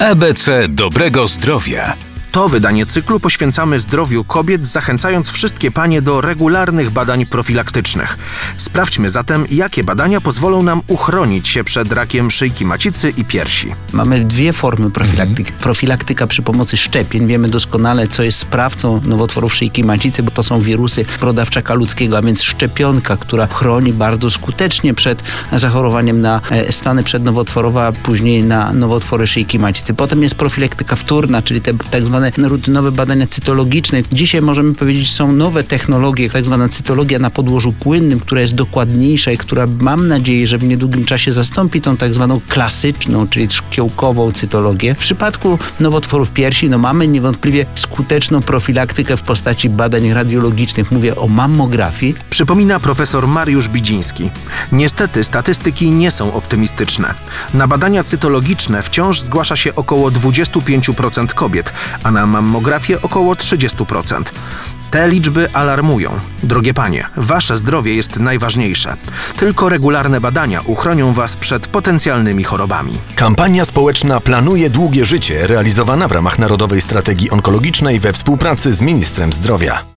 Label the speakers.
Speaker 1: ABC dobrego zdrowia.
Speaker 2: To wydanie cyklu poświęcamy zdrowiu kobiet, zachęcając wszystkie panie do regularnych badań profilaktycznych. Sprawdźmy zatem, jakie badania pozwolą nam uchronić się przed rakiem szyjki macicy i piersi.
Speaker 3: Mamy dwie formy profilaktyki. Profilaktyka przy pomocy szczepień. Wiemy doskonale, co jest sprawcą nowotworów szyjki macicy, bo to są wirusy prodawczaka ludzkiego, a więc szczepionka, która chroni bardzo skutecznie przed zachorowaniem na e, stany przednowotworowe, a później na nowotwory szyjki macicy. Potem jest profilaktyka wtórna, czyli te tak zwane rutynowe badania cytologiczne. Dzisiaj możemy powiedzieć, są nowe technologie, tak zwana cytologia na podłożu płynnym, która jest dokładniejsza i która mam nadzieję, że w niedługim czasie zastąpi tą tak zwaną klasyczną, czyli szkiełkową cytologię. W przypadku nowotworów piersi, no mamy niewątpliwie skuteczną profilaktykę w postaci badań radiologicznych. Mówię o mammografii.
Speaker 2: Przypomina profesor Mariusz Bidziński. Niestety statystyki nie są optymistyczne. Na badania cytologiczne wciąż zgłasza się około 25% kobiet, a na mammografię około 30%. Te liczby alarmują. Drogie panie, wasze zdrowie jest najważniejsze. Tylko regularne badania uchronią was przed potencjalnymi chorobami.
Speaker 1: Kampania społeczna Planuje długie życie, realizowana w ramach Narodowej Strategii Onkologicznej we współpracy z ministrem zdrowia.